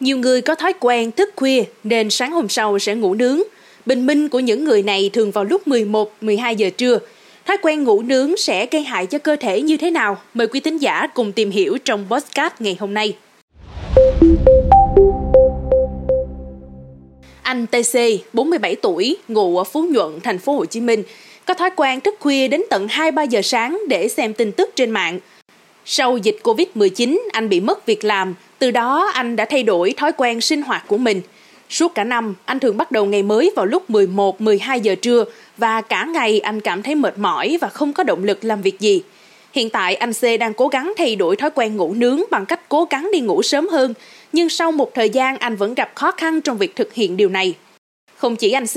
Nhiều người có thói quen thức khuya nên sáng hôm sau sẽ ngủ nướng. Bình minh của những người này thường vào lúc 11, 12 giờ trưa. Thói quen ngủ nướng sẽ gây hại cho cơ thể như thế nào? Mời quý thính giả cùng tìm hiểu trong podcast ngày hôm nay. Anh TC, 47 tuổi, ngụ ở Phú Nhuận, thành phố Hồ Chí Minh, có thói quen thức khuya đến tận 2-3 giờ sáng để xem tin tức trên mạng. Sau dịch Covid-19, anh bị mất việc làm, từ đó anh đã thay đổi thói quen sinh hoạt của mình. Suốt cả năm, anh thường bắt đầu ngày mới vào lúc 11-12 giờ trưa và cả ngày anh cảm thấy mệt mỏi và không có động lực làm việc gì. Hiện tại anh C đang cố gắng thay đổi thói quen ngủ nướng bằng cách cố gắng đi ngủ sớm hơn, nhưng sau một thời gian anh vẫn gặp khó khăn trong việc thực hiện điều này. Không chỉ anh C,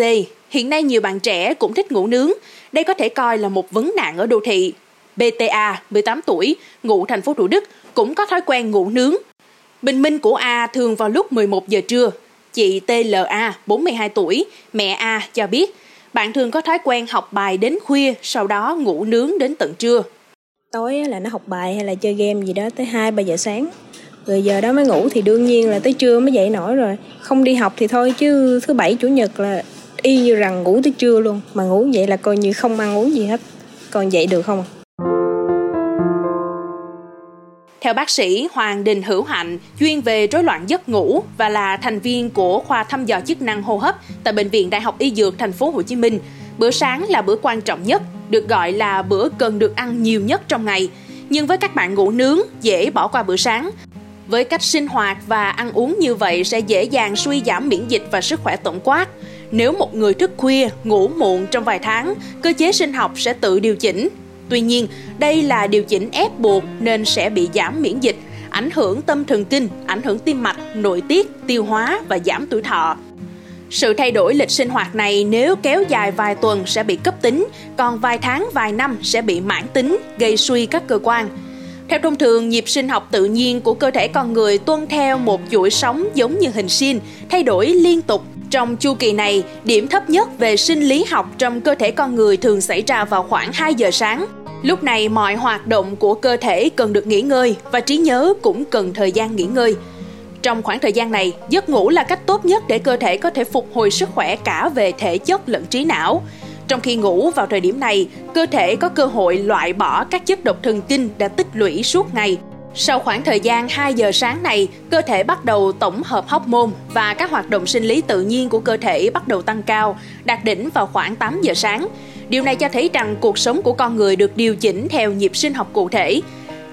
hiện nay nhiều bạn trẻ cũng thích ngủ nướng. Đây có thể coi là một vấn nạn ở đô thị. BTA, 18 tuổi, ngụ thành phố Thủ Đức, cũng có thói quen ngủ nướng. Bình minh của A thường vào lúc 11 giờ trưa. Chị TLA, 42 tuổi, mẹ A cho biết, bạn thường có thói quen học bài đến khuya, sau đó ngủ nướng đến tận trưa. Tối là nó học bài hay là chơi game gì đó tới 2-3 giờ sáng. Rồi giờ đó mới ngủ thì đương nhiên là tới trưa mới dậy nổi rồi. Không đi học thì thôi chứ thứ bảy chủ nhật là y như rằng ngủ tới trưa luôn. Mà ngủ vậy là coi như không ăn uống gì hết. Còn dậy được không Theo bác sĩ Hoàng Đình Hữu Hạnh, chuyên về rối loạn giấc ngủ và là thành viên của khoa thăm dò chức năng hô hấp tại bệnh viện Đại học Y Dược thành phố Hồ Chí Minh, bữa sáng là bữa quan trọng nhất, được gọi là bữa cần được ăn nhiều nhất trong ngày. Nhưng với các bạn ngủ nướng, dễ bỏ qua bữa sáng. Với cách sinh hoạt và ăn uống như vậy sẽ dễ dàng suy giảm miễn dịch và sức khỏe tổng quát. Nếu một người thức khuya, ngủ muộn trong vài tháng, cơ chế sinh học sẽ tự điều chỉnh, Tuy nhiên, đây là điều chỉnh ép buộc nên sẽ bị giảm miễn dịch, ảnh hưởng tâm thần kinh, ảnh hưởng tim mạch, nội tiết, tiêu hóa và giảm tuổi thọ. Sự thay đổi lịch sinh hoạt này nếu kéo dài vài tuần sẽ bị cấp tính, còn vài tháng, vài năm sẽ bị mãn tính, gây suy các cơ quan. Theo thông thường, nhịp sinh học tự nhiên của cơ thể con người tuân theo một chuỗi sống giống như hình sin, thay đổi liên tục. Trong chu kỳ này, điểm thấp nhất về sinh lý học trong cơ thể con người thường xảy ra vào khoảng 2 giờ sáng. Lúc này mọi hoạt động của cơ thể cần được nghỉ ngơi và trí nhớ cũng cần thời gian nghỉ ngơi. Trong khoảng thời gian này, giấc ngủ là cách tốt nhất để cơ thể có thể phục hồi sức khỏe cả về thể chất lẫn trí não. Trong khi ngủ vào thời điểm này, cơ thể có cơ hội loại bỏ các chất độc thần kinh đã tích lũy suốt ngày. Sau khoảng thời gian 2 giờ sáng này, cơ thể bắt đầu tổng hợp hormone và các hoạt động sinh lý tự nhiên của cơ thể bắt đầu tăng cao, đạt đỉnh vào khoảng 8 giờ sáng. Điều này cho thấy rằng cuộc sống của con người được điều chỉnh theo nhịp sinh học cụ thể.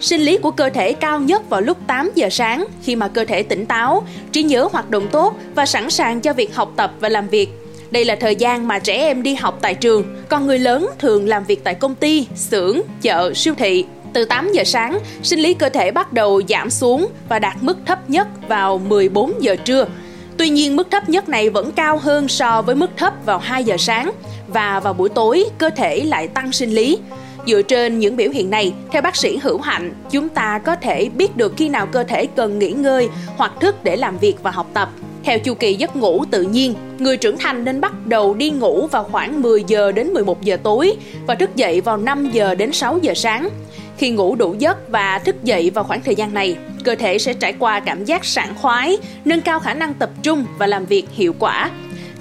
Sinh lý của cơ thể cao nhất vào lúc 8 giờ sáng khi mà cơ thể tỉnh táo, trí nhớ hoạt động tốt và sẵn sàng cho việc học tập và làm việc. Đây là thời gian mà trẻ em đi học tại trường, còn người lớn thường làm việc tại công ty, xưởng, chợ, siêu thị. Từ 8 giờ sáng, sinh lý cơ thể bắt đầu giảm xuống và đạt mức thấp nhất vào 14 giờ trưa. Tuy nhiên mức thấp nhất này vẫn cao hơn so với mức thấp vào 2 giờ sáng và vào buổi tối cơ thể lại tăng sinh lý. Dựa trên những biểu hiện này, theo bác sĩ Hữu Hạnh, chúng ta có thể biết được khi nào cơ thể cần nghỉ ngơi hoặc thức để làm việc và học tập. Theo chu kỳ giấc ngủ tự nhiên, người trưởng thành nên bắt đầu đi ngủ vào khoảng 10 giờ đến 11 giờ tối và thức dậy vào 5 giờ đến 6 giờ sáng. Khi ngủ đủ giấc và thức dậy vào khoảng thời gian này, cơ thể sẽ trải qua cảm giác sảng khoái, nâng cao khả năng tập trung và làm việc hiệu quả.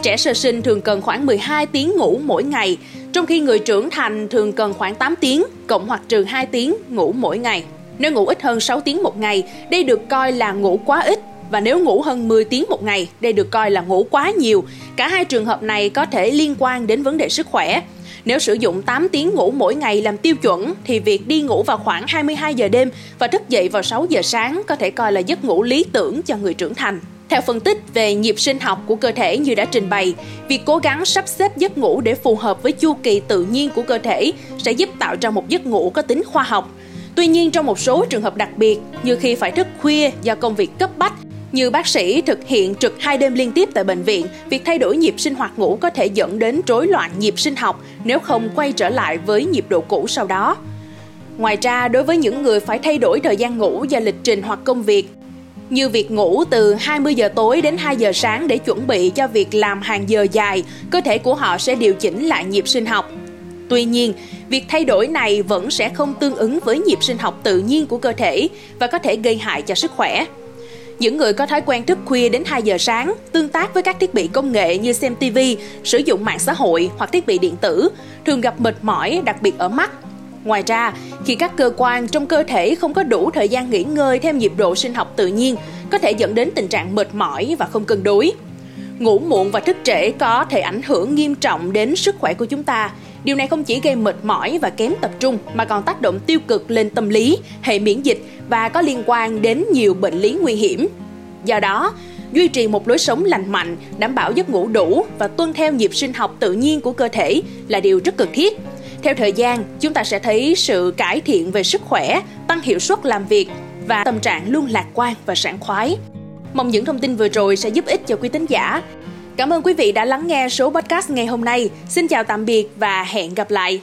Trẻ sơ sinh thường cần khoảng 12 tiếng ngủ mỗi ngày, trong khi người trưởng thành thường cần khoảng 8 tiếng, cộng hoặc trừ 2 tiếng ngủ mỗi ngày. Nếu ngủ ít hơn 6 tiếng một ngày, đây được coi là ngủ quá ít và nếu ngủ hơn 10 tiếng một ngày, đây được coi là ngủ quá nhiều. Cả hai trường hợp này có thể liên quan đến vấn đề sức khỏe. Nếu sử dụng 8 tiếng ngủ mỗi ngày làm tiêu chuẩn thì việc đi ngủ vào khoảng 22 giờ đêm và thức dậy vào 6 giờ sáng có thể coi là giấc ngủ lý tưởng cho người trưởng thành. Theo phân tích về nhịp sinh học của cơ thể như đã trình bày, việc cố gắng sắp xếp giấc ngủ để phù hợp với chu kỳ tự nhiên của cơ thể sẽ giúp tạo ra một giấc ngủ có tính khoa học. Tuy nhiên trong một số trường hợp đặc biệt như khi phải thức khuya do công việc cấp bách như bác sĩ thực hiện trực hai đêm liên tiếp tại bệnh viện, việc thay đổi nhịp sinh hoạt ngủ có thể dẫn đến rối loạn nhịp sinh học nếu không quay trở lại với nhịp độ cũ sau đó. Ngoài ra, đối với những người phải thay đổi thời gian ngủ do lịch trình hoặc công việc, như việc ngủ từ 20 giờ tối đến 2 giờ sáng để chuẩn bị cho việc làm hàng giờ dài, cơ thể của họ sẽ điều chỉnh lại nhịp sinh học. Tuy nhiên, việc thay đổi này vẫn sẽ không tương ứng với nhịp sinh học tự nhiên của cơ thể và có thể gây hại cho sức khỏe. Những người có thói quen thức khuya đến 2 giờ sáng, tương tác với các thiết bị công nghệ như xem TV, sử dụng mạng xã hội hoặc thiết bị điện tử, thường gặp mệt mỏi, đặc biệt ở mắt. Ngoài ra, khi các cơ quan trong cơ thể không có đủ thời gian nghỉ ngơi theo nhịp độ sinh học tự nhiên, có thể dẫn đến tình trạng mệt mỏi và không cân đối. Ngủ muộn và thức trễ có thể ảnh hưởng nghiêm trọng đến sức khỏe của chúng ta. Điều này không chỉ gây mệt mỏi và kém tập trung mà còn tác động tiêu cực lên tâm lý, hệ miễn dịch và có liên quan đến nhiều bệnh lý nguy hiểm. Do đó, duy trì một lối sống lành mạnh, đảm bảo giấc ngủ đủ và tuân theo nhịp sinh học tự nhiên của cơ thể là điều rất cần thiết. Theo thời gian, chúng ta sẽ thấy sự cải thiện về sức khỏe, tăng hiệu suất làm việc và tâm trạng luôn lạc quan và sảng khoái. Mong những thông tin vừa rồi sẽ giúp ích cho quý tín giả. Cảm ơn quý vị đã lắng nghe số podcast ngày hôm nay. Xin chào tạm biệt và hẹn gặp lại.